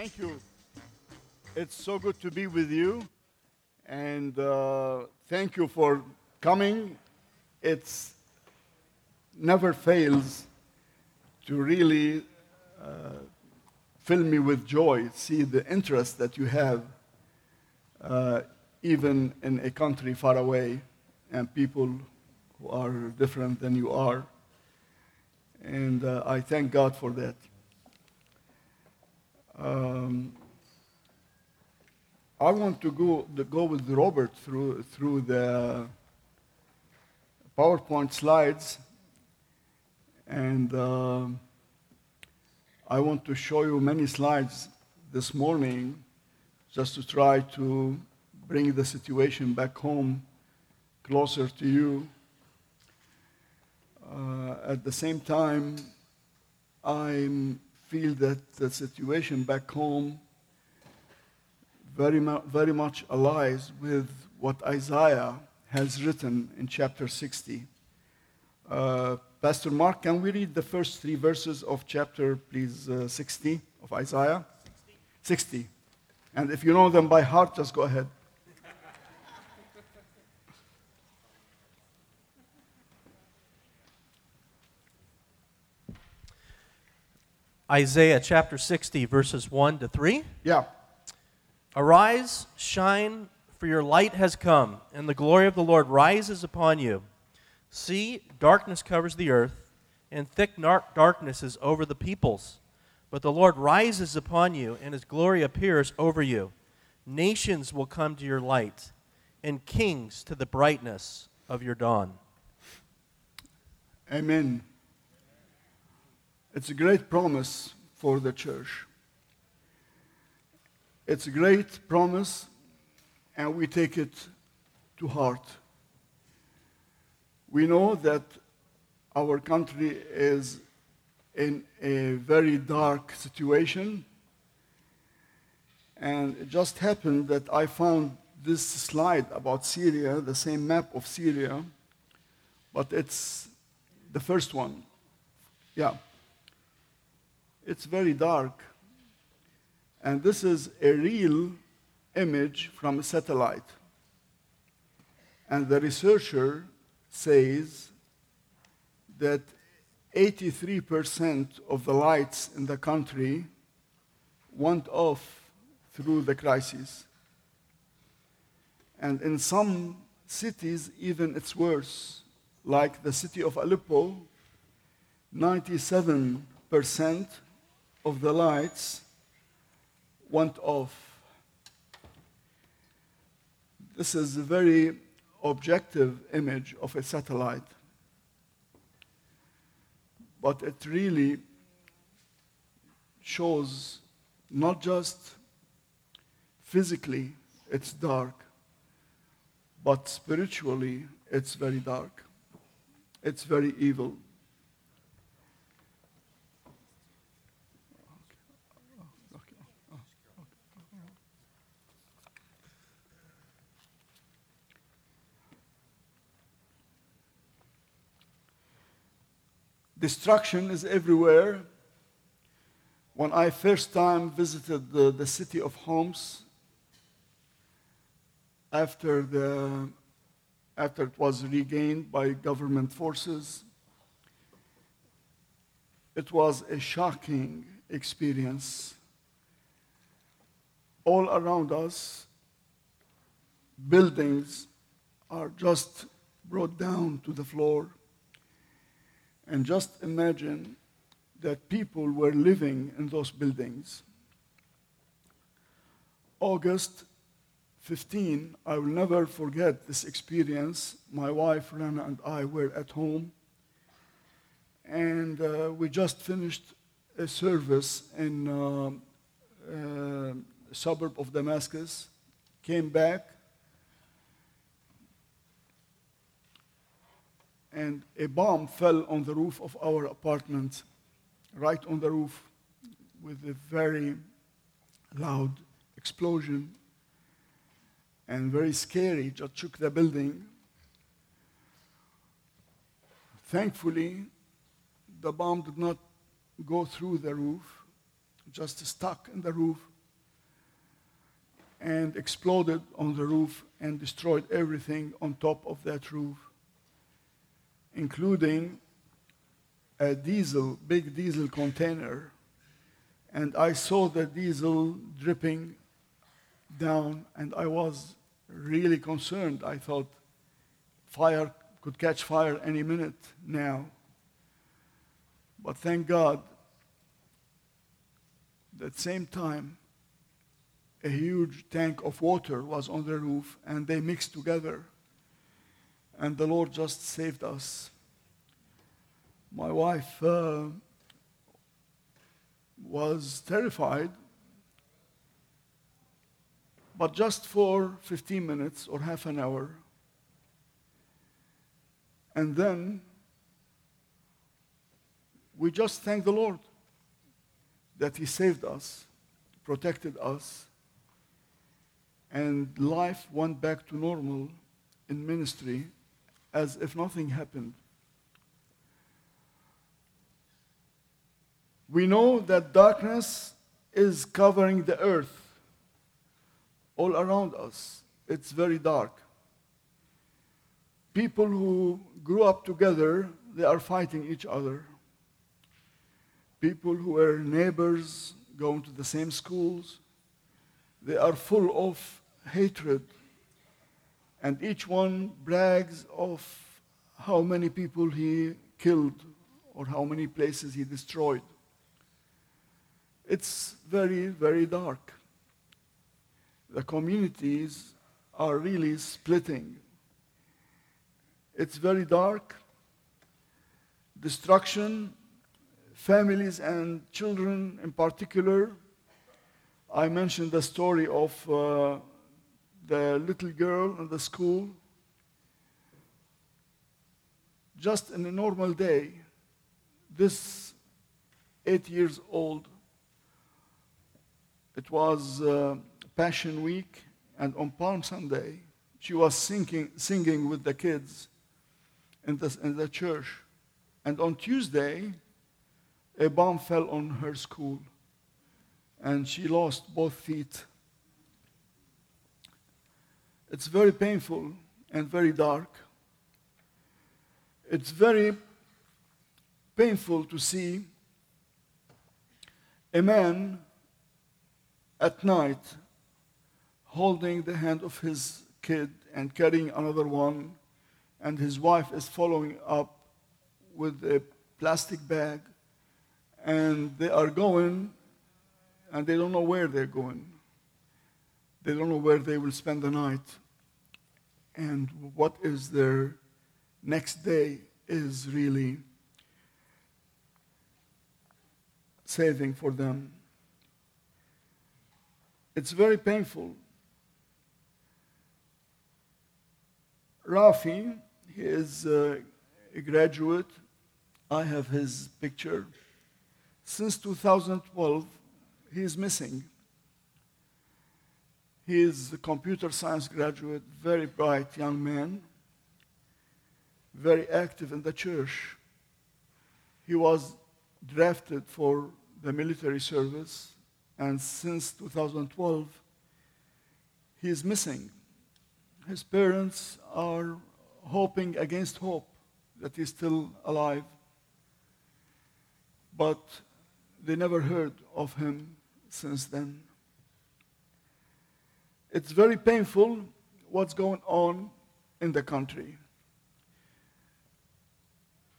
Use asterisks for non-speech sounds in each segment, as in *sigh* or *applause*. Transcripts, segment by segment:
Thank you. It's so good to be with you. And uh, thank you for coming. It's never fails to really uh, fill me with joy, see the interest that you have, uh, even in a country far away, and people who are different than you are. And uh, I thank God for that. Um, I want to go, to go with Robert through, through the PowerPoint slides, and uh, I want to show you many slides this morning just to try to bring the situation back home closer to you. Uh, at the same time, I feel that the situation back home very, mu- very much allies with what Isaiah has written in chapter 60. Uh, Pastor Mark, can we read the first three verses of chapter, please, uh, 60 of Isaiah? 60. 60. And if you know them by heart, just go ahead. Isaiah chapter 60, verses 1 to 3. Yeah. Arise, shine, for your light has come, and the glory of the Lord rises upon you. See, darkness covers the earth, and thick darkness is over the peoples. But the Lord rises upon you, and his glory appears over you. Nations will come to your light, and kings to the brightness of your dawn. Amen. It's a great promise for the church. It's a great promise, and we take it to heart. We know that our country is in a very dark situation, and it just happened that I found this slide about Syria, the same map of Syria, but it's the first one. Yeah. It's very dark. And this is a real image from a satellite. And the researcher says that 83% of the lights in the country went off through the crisis. And in some cities, even it's worse. Like the city of Aleppo, 97% of the lights went off. This is a very objective image of a satellite, but it really shows not just physically it's dark, but spiritually it's very dark. It's very evil. Destruction is everywhere. When I first time visited the, the city of Homs, after, the, after it was regained by government forces, it was a shocking experience. All around us, buildings are just brought down to the floor. And just imagine that people were living in those buildings. August 15, I will never forget this experience. My wife, Rana, and I were at home, and uh, we just finished a service in uh, uh, a suburb of Damascus, came back, and a bomb fell on the roof of our apartment, right on the roof, with a very loud explosion and very scary, just shook the building. Thankfully, the bomb did not go through the roof, just stuck in the roof. and exploded on the roof and destroyed everything on top of that roof, including a diesel, big diesel container. And I saw the diesel dripping down, and I was really concerned. I thought fire could catch fire any minute now. But thank God, at the same time, a huge tank of water was on the roof, and they mixed together. And the Lord just saved us. My wife uh, was terrified, but just for 15 minutes or half an hour. And then we just thank the Lord that He saved us, protected us, and life went back to normal in ministry as if nothing happened. We know that darkness is covering the earth all around us. It's very dark. People who grew up together, they are fighting each other. People who are neighbors, going to the same schools, they are full of hatred. And each one brags of how many people he killed or how many places he destroyed. It's very, very dark. The communities are really splitting. It's very dark. Destruction, families and children in particular. I mentioned the story of uh, the little girl in the school. Just in a normal day, this eight years old it was uh, Passion Week, and on Palm Sunday, she was singing, singing with the kids in the, in the church. And on Tuesday, a bomb fell on her school, and she lost both feet. It's very painful and very dark. It's very painful to see a man at night holding the hand of his kid and carrying another one, and his wife is following up with a plastic bag, and they are going, and they don't know where they're going. They don't know where they will spend the night. And what is their next day is really saving for them. It's very painful. Rafi, he is uh, a graduate. I have his picture. Since 2012, he is missing. He is a computer science graduate, very bright young man, very active in the church. He was drafted for the military service and since 2012, he is missing. His parents are hoping against hope that he's still alive, but they never heard of him since then. It's very painful what's going on in the country.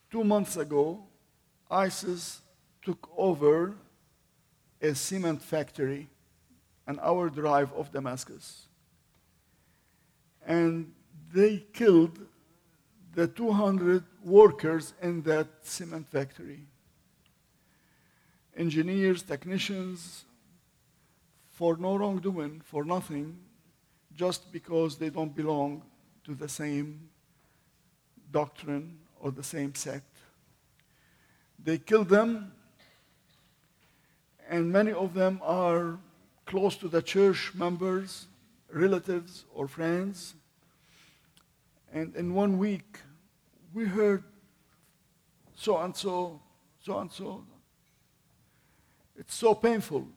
Two months ago, ISIS took over a cement factory an hour drive of Damascus. And they killed the 200 workers in that cement factory. Engineers, technicians, for no wrongdoing, for nothing, just because they don't belong to the same doctrine or the same sect. They kill them and many of them are close to the church members, relatives, or friends. And in one week, we heard so and so, so and so. It's so painful.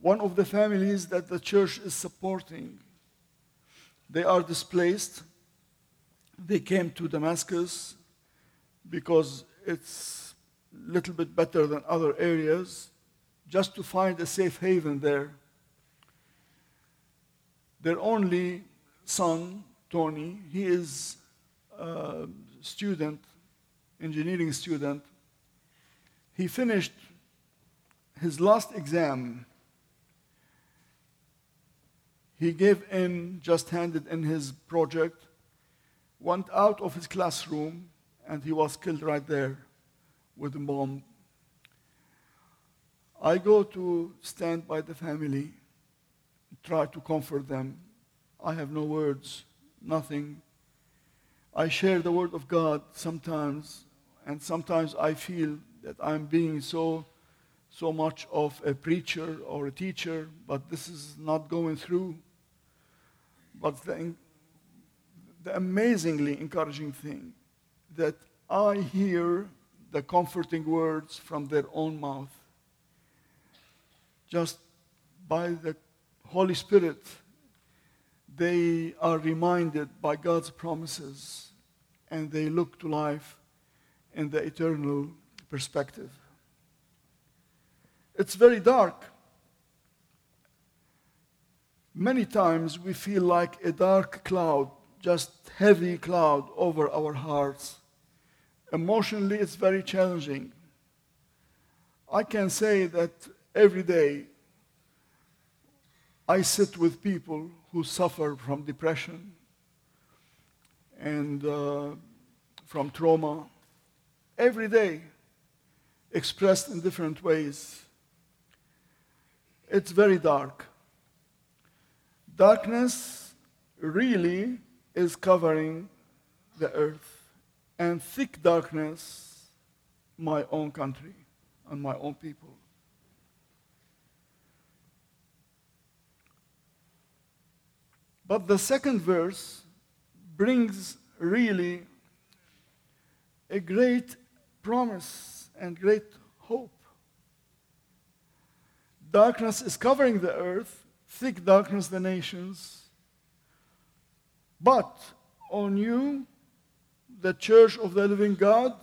One of the families that the church is supporting. They are displaced. They came to Damascus because it's a little bit better than other areas, just to find a safe haven there. Their only son, Tony, he is a student, engineering student. He finished his last exam he gave in, just handed in his project, went out of his classroom, and he was killed right there with a bomb. I go to stand by the family, try to comfort them. I have no words, nothing. I share the word of God sometimes, and sometimes I feel that I'm being so so much of a preacher or a teacher, but this is not going through. But the, the amazingly encouraging thing that I hear the comforting words from their own mouth. Just by the Holy Spirit, they are reminded by God's promises and they look to life in the eternal perspective. It's very dark. Many times we feel like a dark cloud, just heavy cloud over our hearts. Emotionally, it's very challenging. I can say that every day I sit with people who suffer from depression and uh, from trauma every day, expressed in different ways. It's very dark. Darkness really is covering the earth, and thick darkness, my own country and my own people. But the second verse brings really a great promise and great hope. Darkness is covering the earth, thick darkness the nations. But on you, the church of the living God,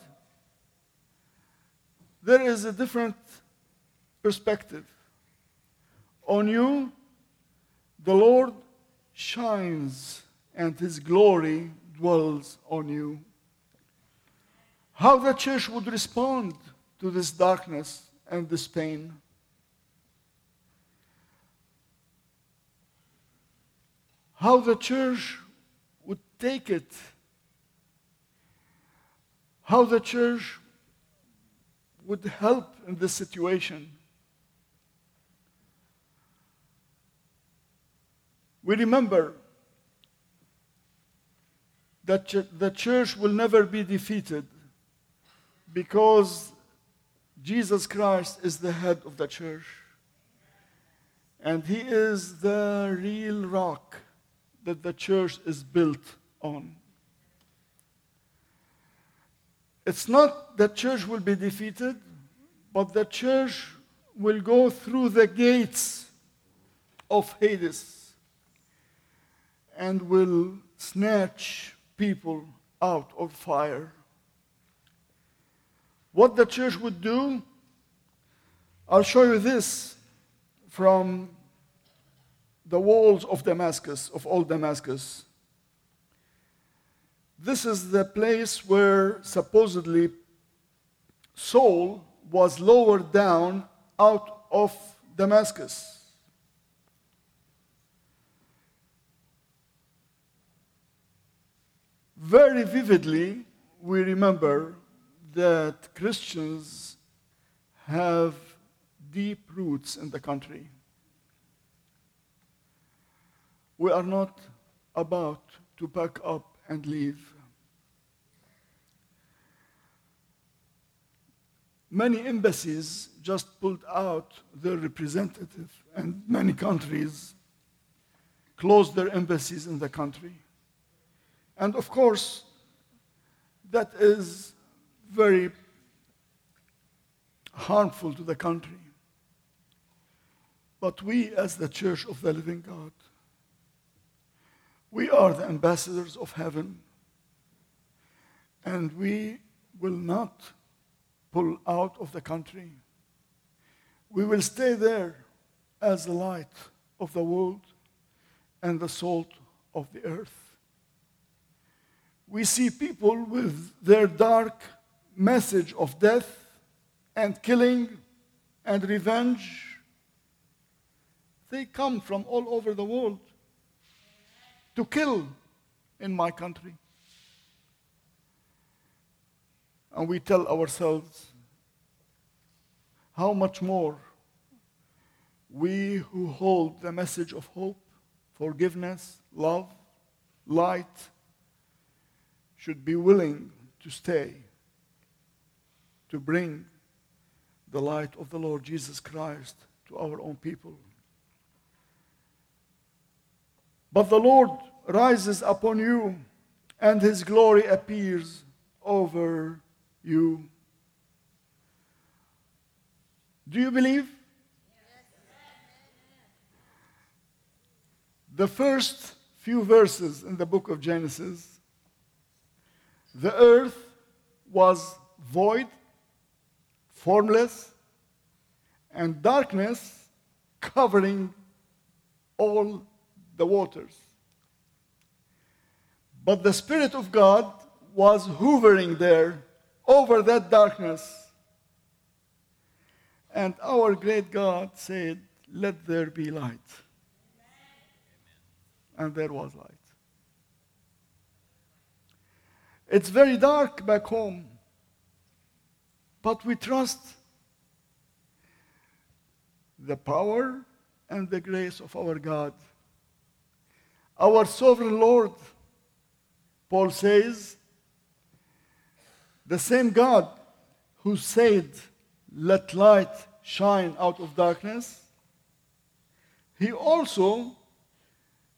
there is a different perspective. On you, the Lord shines and his glory dwells on you. How the church would respond to this darkness and this pain. How the church would take it, how the church would help in this situation. We remember that the church will never be defeated because Jesus Christ is the head of the church. And he is the real rock that the church is built on. It's not that church will be defeated, but the church will go through the gates of Hades and will snatch people out of fire. What the church would do, I'll show you this from the walls of Damascus, of old Damascus. This is the place where supposedly Saul was lowered down out of Damascus. Very vividly, we remember that Christians have deep roots in the country. We are not about to pack up and leave. Many embassies just pulled out their representative, and many countries closed their embassies in the country. And of course, that is very harmful to the country. But we, as the church of the living God, we are the ambassadors of heaven, and we will not pull out of the country. We will stay there as the light of the world and the salt of the earth. We see people with their dark message of death and killing and revenge. They come from all over the world to kill in my country. And we tell ourselves, how much more we who hold the message of hope, forgiveness, love, light, should be willing to stay, to bring the light of the Lord Jesus Christ to our own people. But the Lord rises upon you, and his glory appears over you. Do you believe? The first few verses in the book of Genesis, the earth was void, formless, and darkness covering all the waters. But the Spirit of God was hovering there over that darkness. And our great God said, Let there be light. And there was light. It's very dark back home, but we trust the power and the grace of our God. Our sovereign Lord, Paul says, the same God who said, Let light shine out of darkness, he also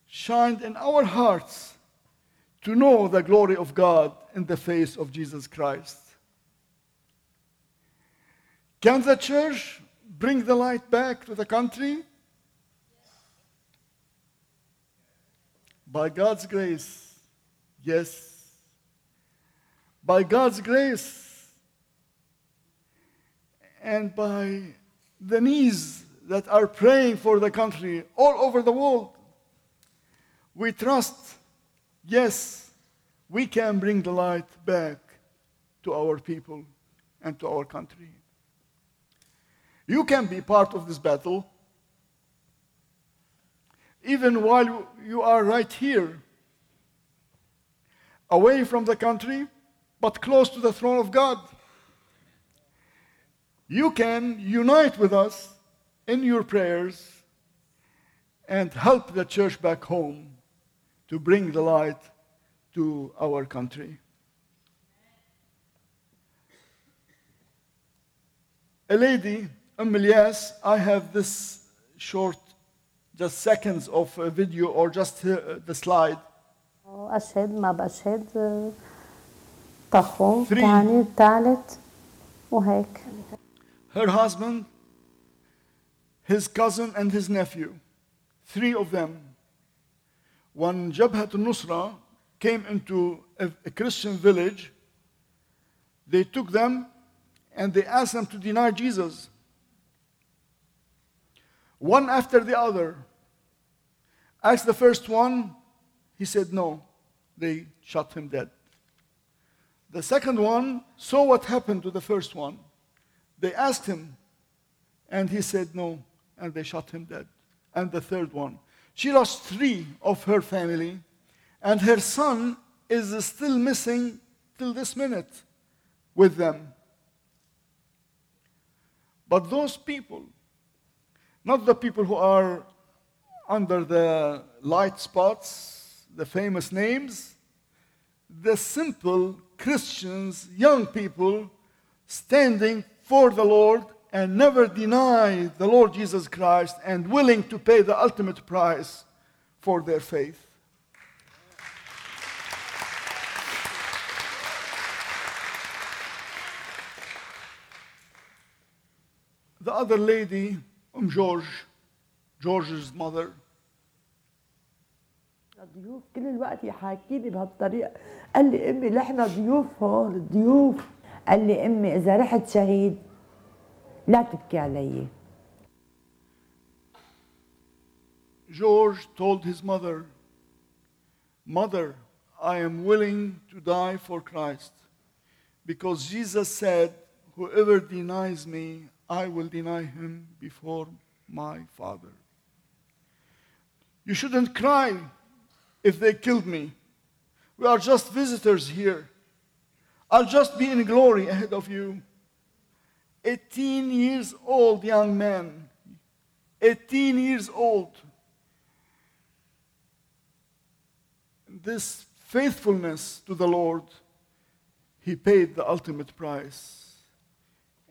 shined in our hearts to know the glory of God in the face of Jesus Christ. Can the church bring the light back to the country? By God's grace, yes. By God's grace and by the knees that are praying for the country all over the world, we trust, yes, we can bring the light back to our people and to our country. You can be part of this battle even while you are right here, away from the country, but close to the throne of God. You can unite with us in your prayers and help the church back home to bring the light to our country. A lady, Ilyas, I have this short just seconds of a video or just uh, the slide. أشهد ما بشهد تخون Three. تاني تالت وهيك Her husband, his cousin, and his nephew, three of them. When Jabhat al-Nusra came into a, a Christian village, they took them and they asked them to deny Jesus. One after the other. Asked the first one, he said no. They shot him dead. The second one saw what happened to the first one. They asked him, and he said no, and they shot him dead. And the third one. She lost three of her family, and her son is still missing till this minute with them. But those people, not the people who are under the light spots, the famous names, the simple Christians, young people, standing for the Lord and never deny the Lord Jesus Christ and willing to pay the ultimate price for their faith. The other lady, Um George, George's mother. الضيوف كل الوقت يحاكيني بهالطريقه قال لي امي نحن ضيوف هون ضيوف قال لي امي اذا رحت شهيد لا تبكي علي George told his mother, Mother, I am willing to die for Christ because Jesus said, Whoever denies me, I will deny him before my Father. You shouldn't cry if they killed me. We are just visitors here. I'll just be in glory ahead of you. 18 years old young man. 18 years old. this faithfulness to the Lord, he paid the ultimate price.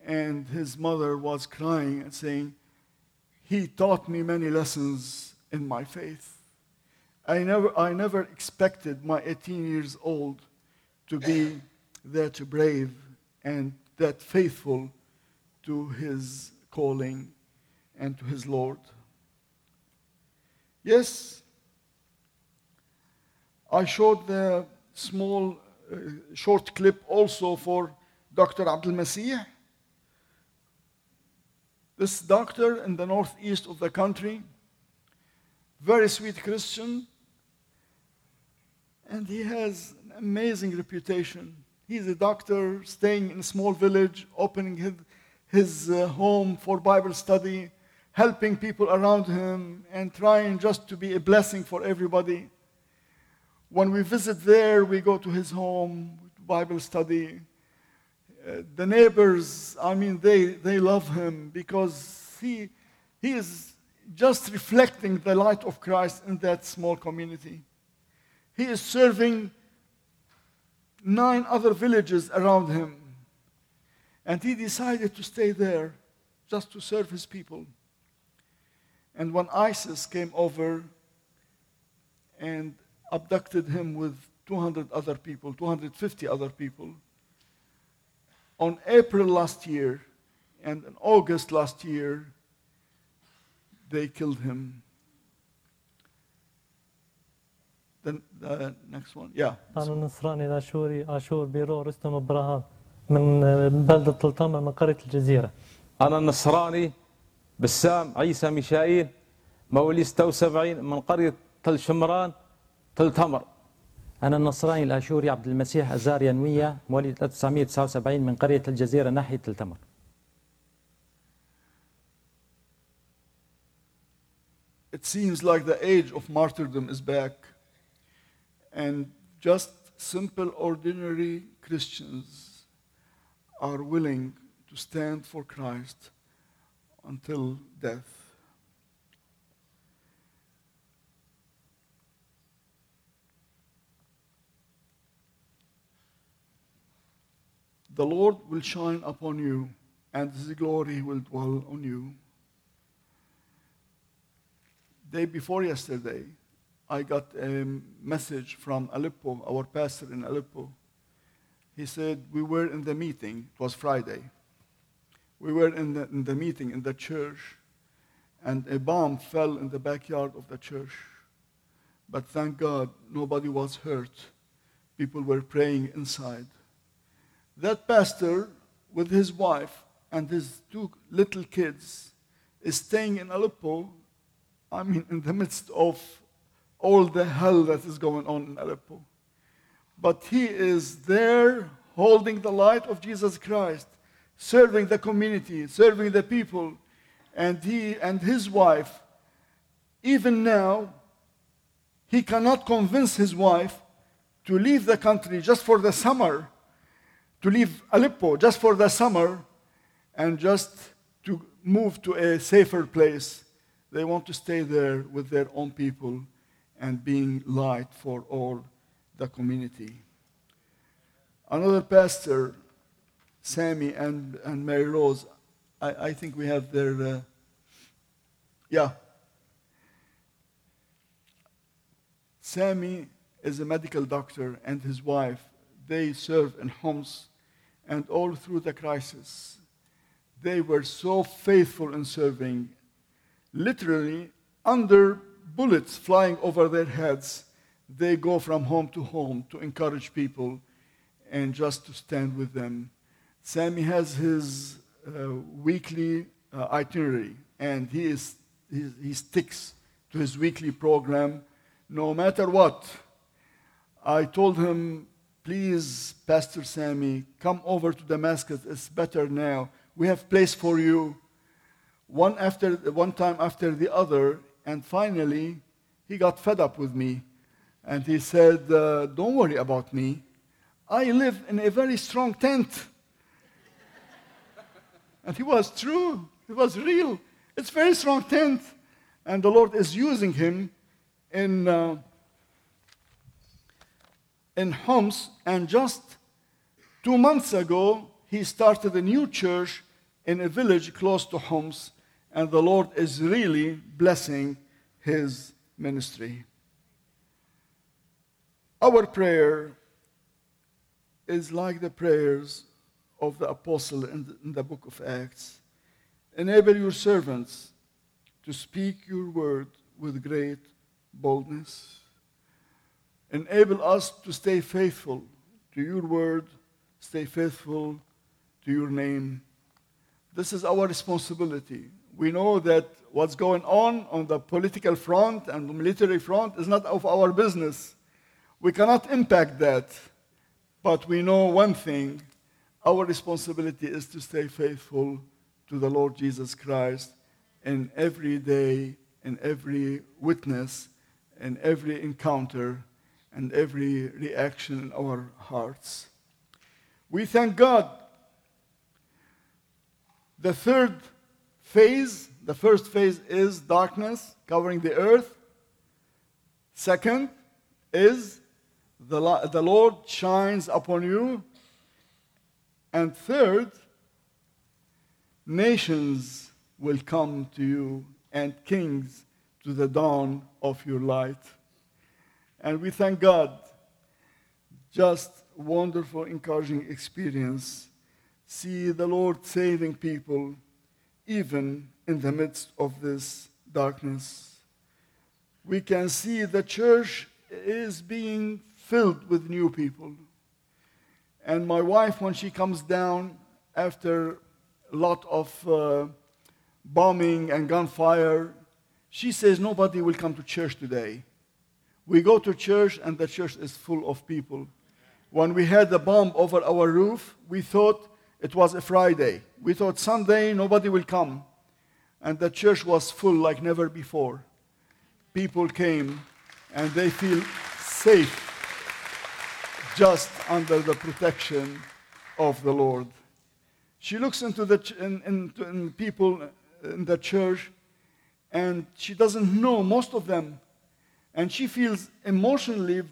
And his mother was crying and saying, He taught me many lessons in my faith. I never, I never expected my 18 years old to be that brave and that faithful to his calling and to his Lord. Yes, I showed the small, uh, short clip also for Dr. Abdul Masih. This doctor in the northeast of the country, very sweet Christian, and he has an amazing reputation. He's a doctor staying in a small village, opening his, his uh, home for Bible study, helping people around him, and trying just to be a blessing for everybody. When we visit there, we go to his home, Bible study. Uh, the neighbors, I mean, they, they love him because he, he is just reflecting the light of Christ in that small community. He is serving nine other villages around him. And he decided to stay there just to serve his people. And when ISIS came over and abducted him with 200 other people, 250 other people. On April last year and in August last year, they killed him. The, the next one, yeah. أنا نصراني الأشوري أشور بيرو رستم إبراهام من بلدة التمر من قرية الجزيرة أنا النصراني بسام عيسى ميشائيل مواليد 76 من قرية تل شمران تل تمر أنا النصراني الآشوري عبد المسيح أزار ينوية مواليد 1979 من قرية الجزيرة ناحية التمر It seems like the age of martyrdom is back. And just simple, ordinary Christians are willing to stand for Christ until death. The Lord will shine upon you, and his glory will dwell on you. Day before yesterday, I got a message from Aleppo, our pastor in Aleppo. He said, We were in the meeting, it was Friday. We were in the, in the meeting in the church, and a bomb fell in the backyard of the church. But thank God, nobody was hurt. People were praying inside. That pastor, with his wife and his two little kids, is staying in Aleppo, I mean, in the midst of all the hell that is going on in Aleppo. But he is there holding the light of Jesus Christ, serving the community, serving the people. And he and his wife, even now, he cannot convince his wife to leave the country just for the summer, to leave Aleppo just for the summer, and just to move to a safer place. They want to stay there with their own people and being light for all the community. Another pastor, Sammy and, and Mary Rose, I, I think we have their, uh, yeah. Sammy is a medical doctor and his wife, they serve in homes and all through the crisis. They were so faithful in serving. Literally, under bullets flying over their heads, they go from home to home to encourage people and just to stand with them. Sammy has his uh, weekly uh, itinerary, and he, is, he, he sticks to his weekly program no matter what. I told him, please, Pastor Sammy, come over to Damascus. It's better now. We have place for you. One after one time after the other, and finally, he got fed up with me, and he said, uh, "Don't worry about me. I live in a very strong tent." *laughs* and he was true. It was real. It's very strong tent, and the Lord is using him in. Uh, in Homs, and just two months ago, he started a new church in a village close to Homs, and the Lord is really blessing his ministry. Our prayer is like the prayers of the apostle in the, in the book of Acts. Enable your servants to speak your word with great boldness. Enable us to stay faithful to your word, stay faithful to your name. This is our responsibility. We know that what's going on on the political front and the military front is not of our business. We cannot impact that. But we know one thing our responsibility is to stay faithful to the Lord Jesus Christ in every day, in every witness, in every encounter and every reaction in our hearts. We thank God. The third phase, the first phase is darkness covering the earth. Second is the, the Lord shines upon you. And third, nations will come to you and kings to the dawn of your light. And we thank God. Just wonderful, encouraging experience. See the Lord saving people even in the midst of this darkness. We can see the church is being filled with new people. And my wife, when she comes down after a lot of uh, bombing and gunfire, she says, Nobody will come to church today. We go to church and the church is full of people. When we had the bomb over our roof, we thought it was a Friday. We thought Sunday nobody will come. And the church was full like never before. People came and they feel safe just under the protection of the Lord. She looks into the ch- in, in, in people uh, in the church and she doesn't know most of them and she feels emotionally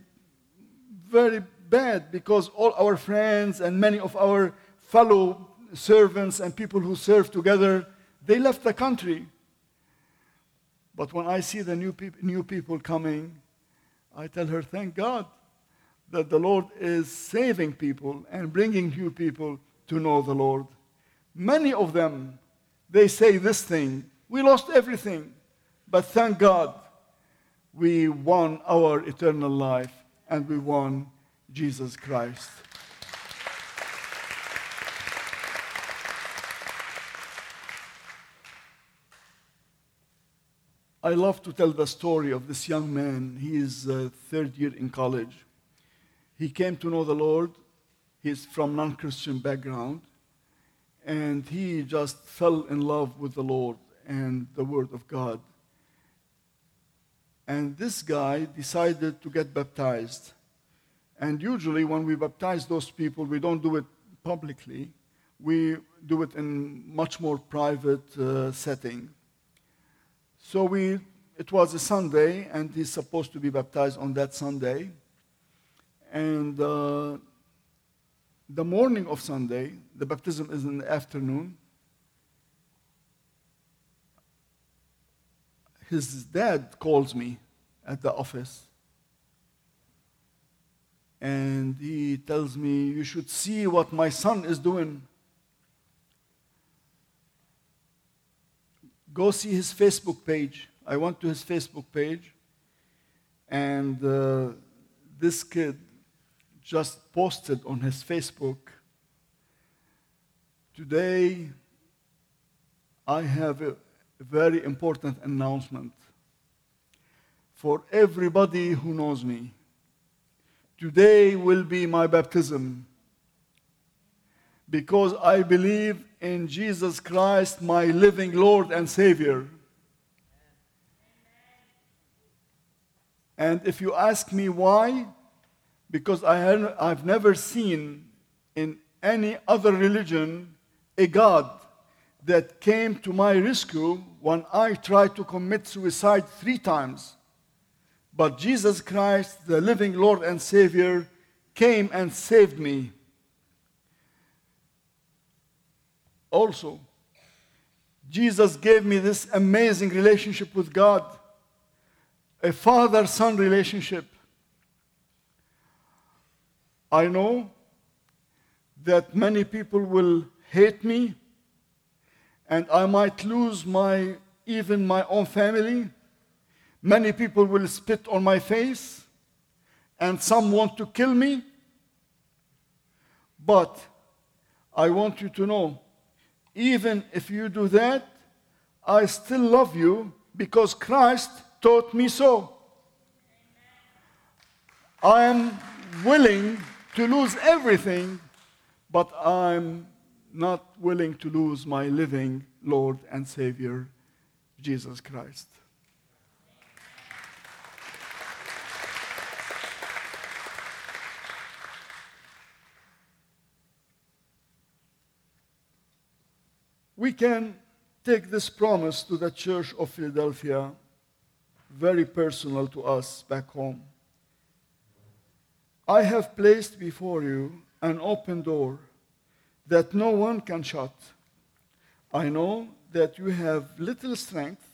very bad because all our friends and many of our fellow servants and people who serve together, they left the country. But when I see the new, peop- new people coming, I tell her, thank God that the Lord is saving people and bringing new people to know the Lord. Many of them, they say this thing we lost everything, but thank God we won our eternal life and we won Jesus Christ. I love to tell the story of this young man. He is uh, third year in college. He came to know the Lord. He's from non-Christian background, and he just fell in love with the Lord and the Word of God. And this guy decided to get baptized. And usually, when we baptize those people, we don't do it publicly. We do it in much more private uh, setting. So we, it was a Sunday, and he's supposed to be baptized on that Sunday. And uh, the morning of Sunday, the baptism is in the afternoon. His dad calls me at the office. And he tells me, You should see what my son is doing. Go see his Facebook page. I went to his Facebook page, and uh, this kid just posted on his Facebook Today, I have a very important announcement for everybody who knows me. Today will be my baptism because I believe in Jesus Christ, my living Lord and Savior. And if you ask me why, because I have, I've never seen in any other religion a God that came to my rescue when I tried to commit suicide three times. But Jesus Christ, the living Lord and Savior, came and saved me. Also, Jesus gave me this amazing relationship with God, a father son relationship. I know that many people will hate me and I might lose my even my own family. Many people will spit on my face and some want to kill me. But I want you to know even if you do that, I still love you because Christ taught me so. I am willing to lose everything, but I'm not willing to lose my living Lord and Savior, Jesus Christ. We can take this promise to the Church of Philadelphia very personal to us back home. I have placed before you an open door that no one can shut. I know that you have little strength.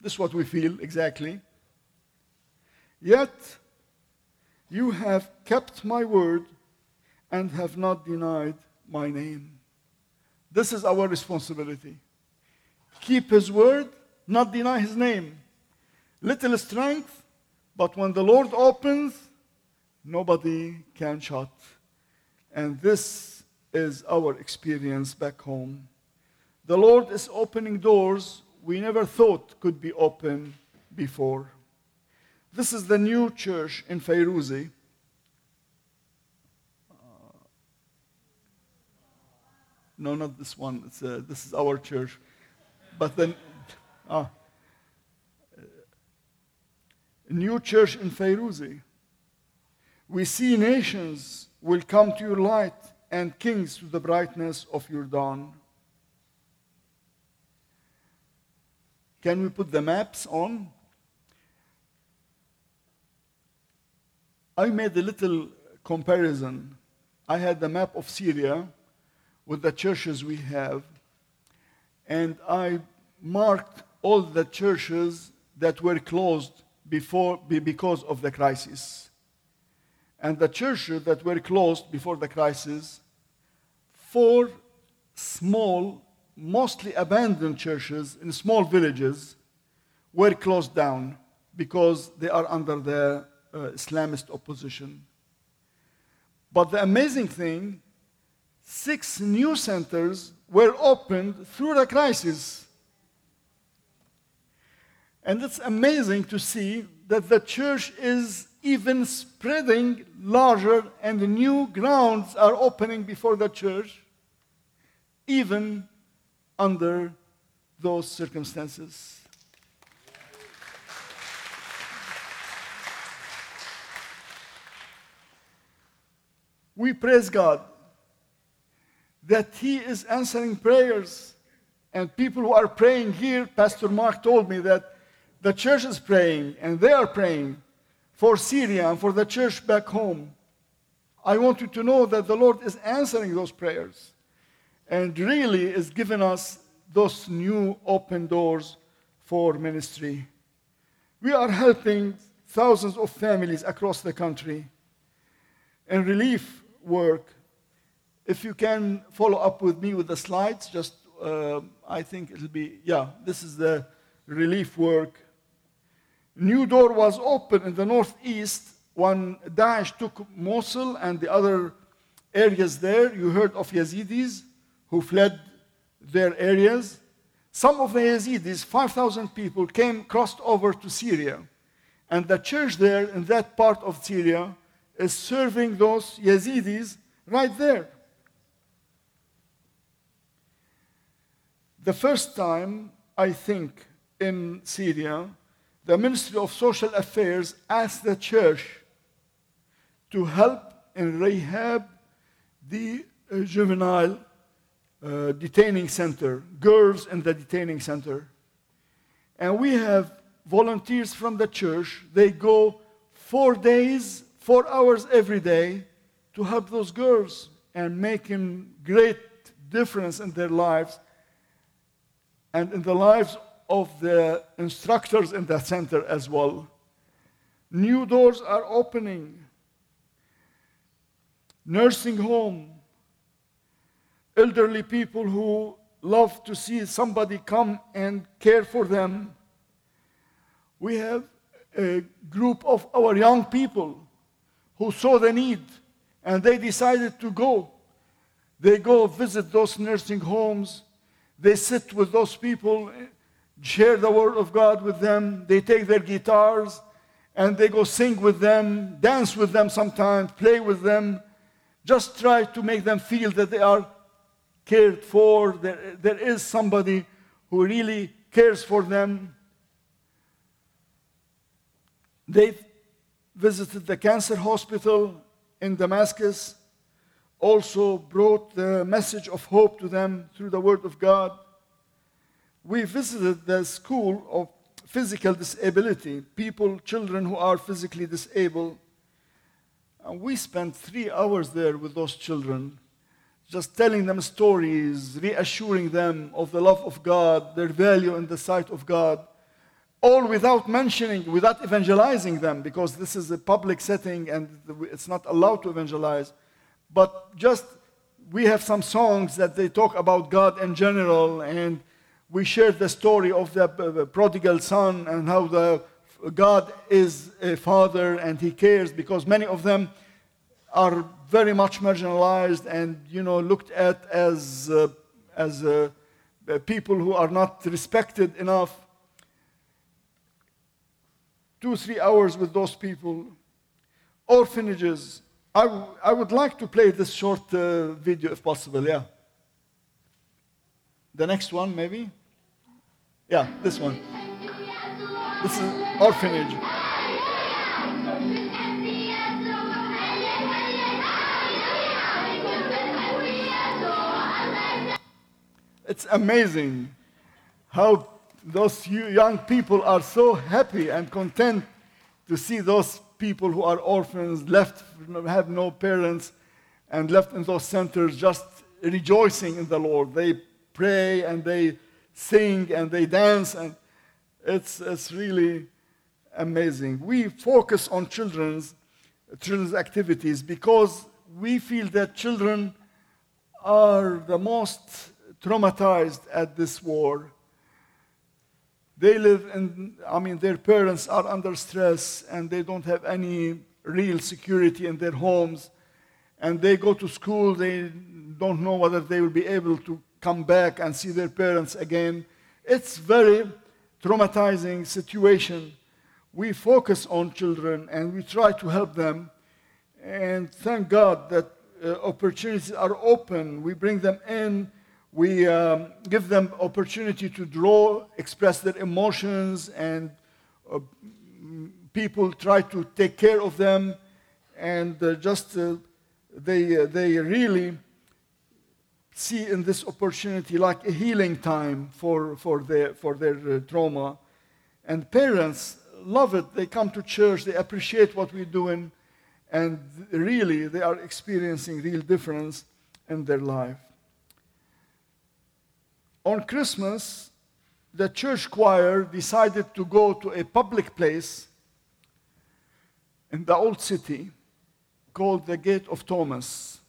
This is what we feel exactly. Yet you have kept my word and have not denied my name. This is our responsibility. Keep his word, not deny his name. Little strength, but when the Lord opens, nobody can shut. And this is our experience back home. The Lord is opening doors we never thought could be open before. This is the new church in Fairuzi. No, not this one. It's, uh, this is our church. But then, a new church in Fairuzi. We see nations will come to your light and kings to the brightness of your dawn. Can we put the maps on? I made a little comparison. I had the map of Syria with the churches we have, and I marked all the churches that were closed before, because of the crisis. And the churches that were closed before the crisis, four small, mostly abandoned churches in small villages were closed down because they are under the uh, Islamist opposition. But the amazing thing, six new centers were opened through the crisis. And it's amazing to see that the church is even spreading larger and new grounds are opening before the church, even under those circumstances. We praise God that He is answering prayers. And people who are praying here, Pastor Mark told me that the church is praying and they are praying for Syria and for the church back home. I want you to know that the Lord is answering those prayers and really is giving us those new open doors for ministry. We are helping thousands of families across the country in relief work. If you can follow up with me with the slides, just uh, I think it'll be, yeah, this is the relief work New door was open in the northeast when Daesh took Mosul and the other areas there. You heard of Yazidis who fled their areas. Some of the Yazidis, 5,000 people, came, crossed over to Syria. And the church there in that part of Syria is serving those Yazidis right there. The first time, I think, in Syria, the Ministry of Social Affairs asked the church to help in rehab the uh, juvenile uh, detaining center, girls in the detaining center. And we have volunteers from the church. They go four days, four hours every day to help those girls and making great difference in their lives and in the lives of the instructors in that center as well. New doors are opening. Nursing home, elderly people who love to see somebody come and care for them. We have a group of our young people who saw the need and they decided to go. They go visit those nursing homes. They sit with those people, share the word of God with them. They take their guitars and they go sing with them, dance with them sometimes, play with them. Just try to make them feel that they are cared for. There, there is somebody who really cares for them. They visited the cancer hospital in Damascus, also brought the message of hope to them through the Word of God. We visited the school of physical disability, people, children who are physically disabled. And we spent three hours there with those children, just telling them stories, reassuring them of the love of God, their value in the sight of God all without mentioning, without evangelizing them, because this is a public setting and it's not allowed to evangelize. But just we have some songs that they talk about God in general, and we share the story of the prodigal son and how the God is a father and He cares, because many of them are very much marginalized and you know looked at as uh, as uh, people who are not respected enough two, three hours with those people. Orphanages. I, would like to play this short uh, video if possible, yeah. The next one, maybe? Yeah, this one. This is orphanage. It's amazing how those young people are so happy and content to see those people who are orphans, left, have no parents, and left in those centers just rejoicing in the Lord. They pray and they sing and they dance, and it's, it's really amazing. We focus on children's, children's activities because we feel that children are the most traumatized at this war they live in, I mean, their parents are under stress and they don't have any real security in their homes. And they go to school, they don't know whether they will be able to come back and see their parents again. It's very traumatizing situation. We focus on children and we try to help them. And thank God that uh, opportunities are open. We bring them in we um, give them opportunity to draw, express their emotions, and uh, people try to take care of them, and uh, just uh, they, uh, they really see in this opportunity like a healing time for, for their, for their uh, trauma. And parents love it. They come to church, they appreciate what we're doing, and really they are experiencing real difference in their life on Christmas, the church choir decided to go to a public place in the old city called the Gate of Thomas.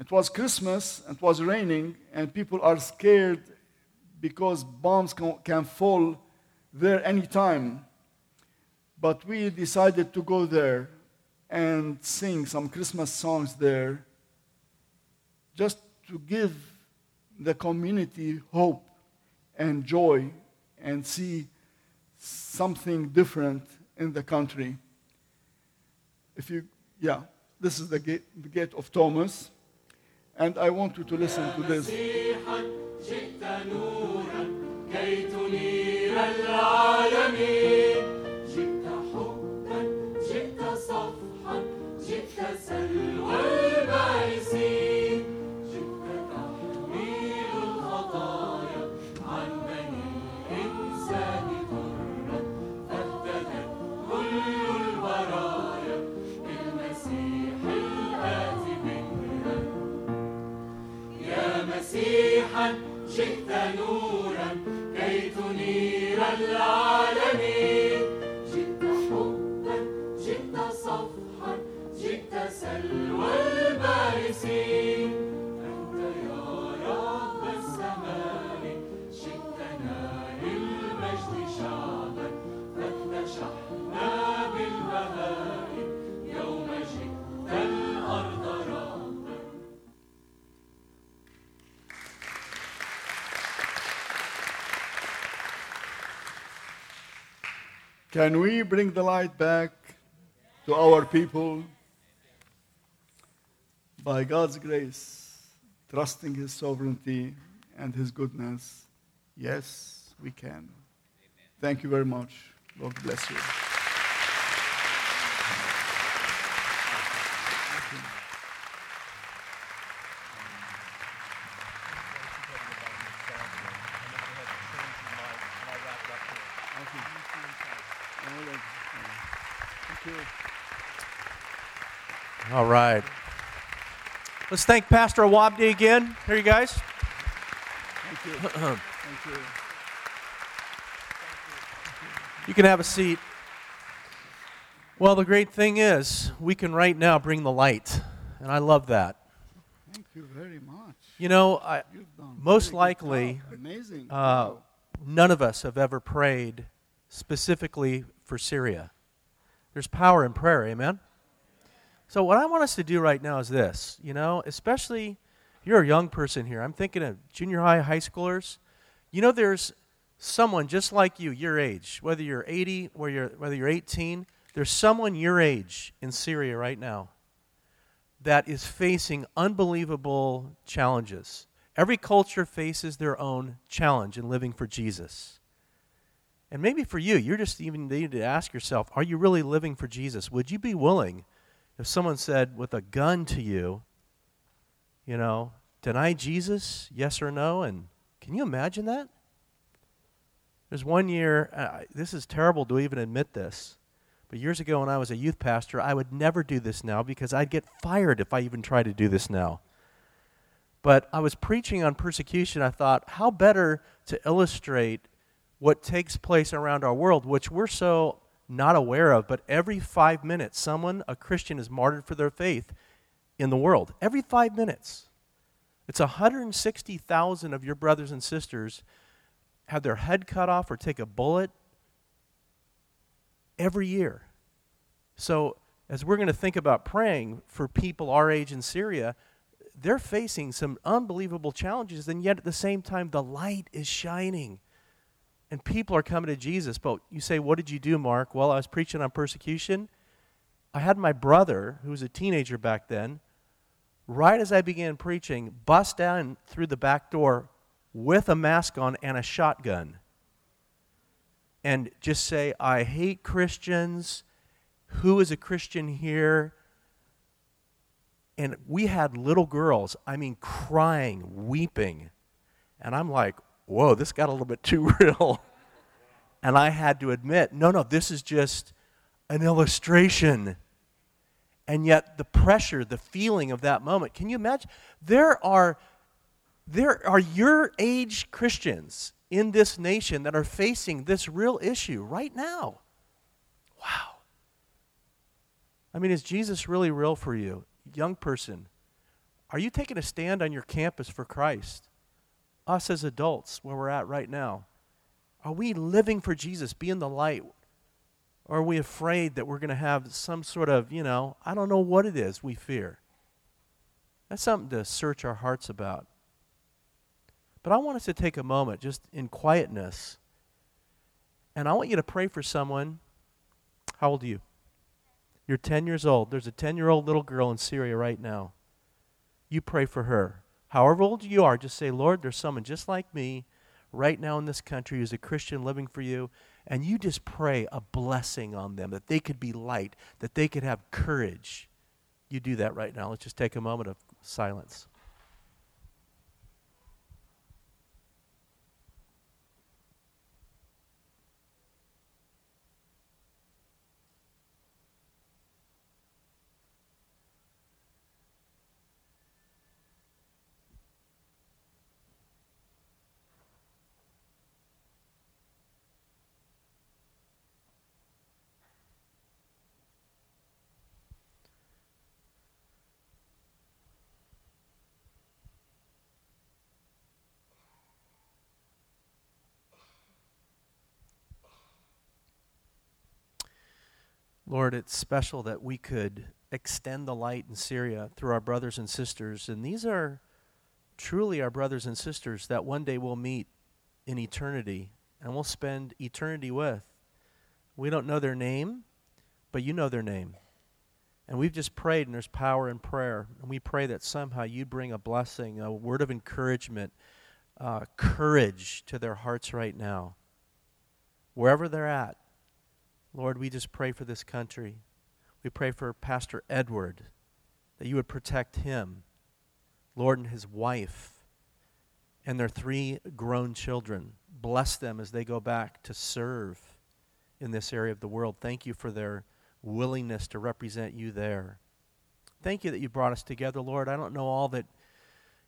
It was Christmas, it was raining, and people are scared because bombs can, can fall there anytime. But we decided to go there and sing some Christmas songs there just to give the community hope and joy and see something different in the country. If you, yeah, this is the gate, the gate of Thomas. And I want you to listen to this. جئت نورا كي تنير العالمين جئت حبا جئت صفحا جئت سلوى Can we bring the light back to our people? By God's grace, trusting His sovereignty and His goodness, yes, we can. Thank you very much. Lord bless you. All right. Let's thank Pastor Awabdi again. Here, you guys. Thank you. Thank you. You can have a seat. Well, the great thing is, we can right now bring the light, and I love that. Thank you very much. You know, I, most likely. Amazing. uh, none of us have ever prayed specifically for Syria. There's power in prayer, amen? So, what I want us to do right now is this, you know, especially you're a young person here. I'm thinking of junior high, high schoolers. You know, there's someone just like you, your age, whether you're 80 or you're, whether you're 18, there's someone your age in Syria right now that is facing unbelievable challenges. Every culture faces their own challenge in living for Jesus. And maybe for you, you're just even need to ask yourself, are you really living for Jesus? Would you be willing if someone said with a gun to you, you know, deny Jesus, yes or no? And can you imagine that? There's one year, uh, this is terrible to even admit this, but years ago when I was a youth pastor, I would never do this now because I'd get fired if I even tried to do this now. But I was preaching on persecution. I thought, how better to illustrate what takes place around our world, which we're so not aware of, but every five minutes, someone, a Christian, is martyred for their faith in the world. Every five minutes. It's 160,000 of your brothers and sisters have their head cut off or take a bullet every year. So, as we're going to think about praying for people our age in Syria, they're facing some unbelievable challenges, and yet at the same time, the light is shining. And people are coming to Jesus. But you say, What did you do, Mark? Well, I was preaching on persecution. I had my brother, who was a teenager back then, right as I began preaching, bust down through the back door with a mask on and a shotgun and just say, I hate Christians. Who is a Christian here? And we had little girls, I mean, crying, weeping. And I'm like, whoa, this got a little bit too *laughs* real. And I had to admit, no, no, this is just an illustration. And yet, the pressure, the feeling of that moment, can you imagine? There are, there are your age Christians in this nation that are facing this real issue right now. Wow. I mean, is Jesus really real for you? Young person, are you taking a stand on your campus for Christ? Us as adults, where we're at right now, are we living for Jesus, being the light? Or are we afraid that we're going to have some sort of, you know, I don't know what it is we fear? That's something to search our hearts about. But I want us to take a moment just in quietness. And I want you to pray for someone. How old are you? You're 10 years old. There's a 10 year old little girl in Syria right now. You pray for her. However old you are, just say, Lord, there's someone just like me right now in this country who's a Christian living for you. And you just pray a blessing on them, that they could be light, that they could have courage. You do that right now. Let's just take a moment of silence. Lord, it's special that we could extend the light in Syria through our brothers and sisters. And these are truly our brothers and sisters that one day we'll meet in eternity and we'll spend eternity with. We don't know their name, but you know their name. And we've just prayed, and there's power in prayer. And we pray that somehow you bring a blessing, a word of encouragement, uh, courage to their hearts right now. Wherever they're at, Lord, we just pray for this country. We pray for Pastor Edward, that you would protect him, Lord, and his wife, and their three grown children. Bless them as they go back to serve in this area of the world. Thank you for their willingness to represent you there. Thank you that you brought us together, Lord. I don't know all that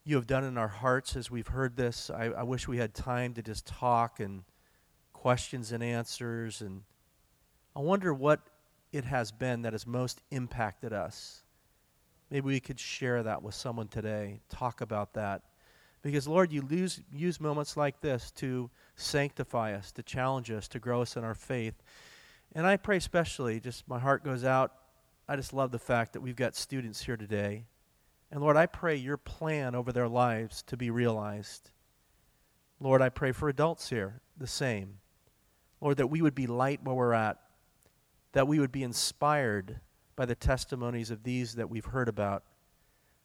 you have done in our hearts as we've heard this. I, I wish we had time to just talk and questions and answers and I wonder what it has been that has most impacted us. Maybe we could share that with someone today, talk about that. Because, Lord, you lose, use moments like this to sanctify us, to challenge us, to grow us in our faith. And I pray especially, just my heart goes out. I just love the fact that we've got students here today. And Lord, I pray your plan over their lives to be realized. Lord, I pray for adults here, the same. Lord, that we would be light where we're at, that we would be inspired by the testimonies of these that we've heard about.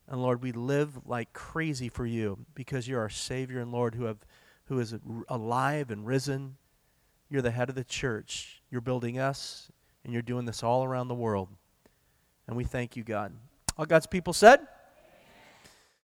And Lord, we live like crazy for you because you're our Savior and Lord who, have, who is alive and risen. You're the head of the church. You're building us, and you're doing this all around the world. And we thank you, God. All God's people said,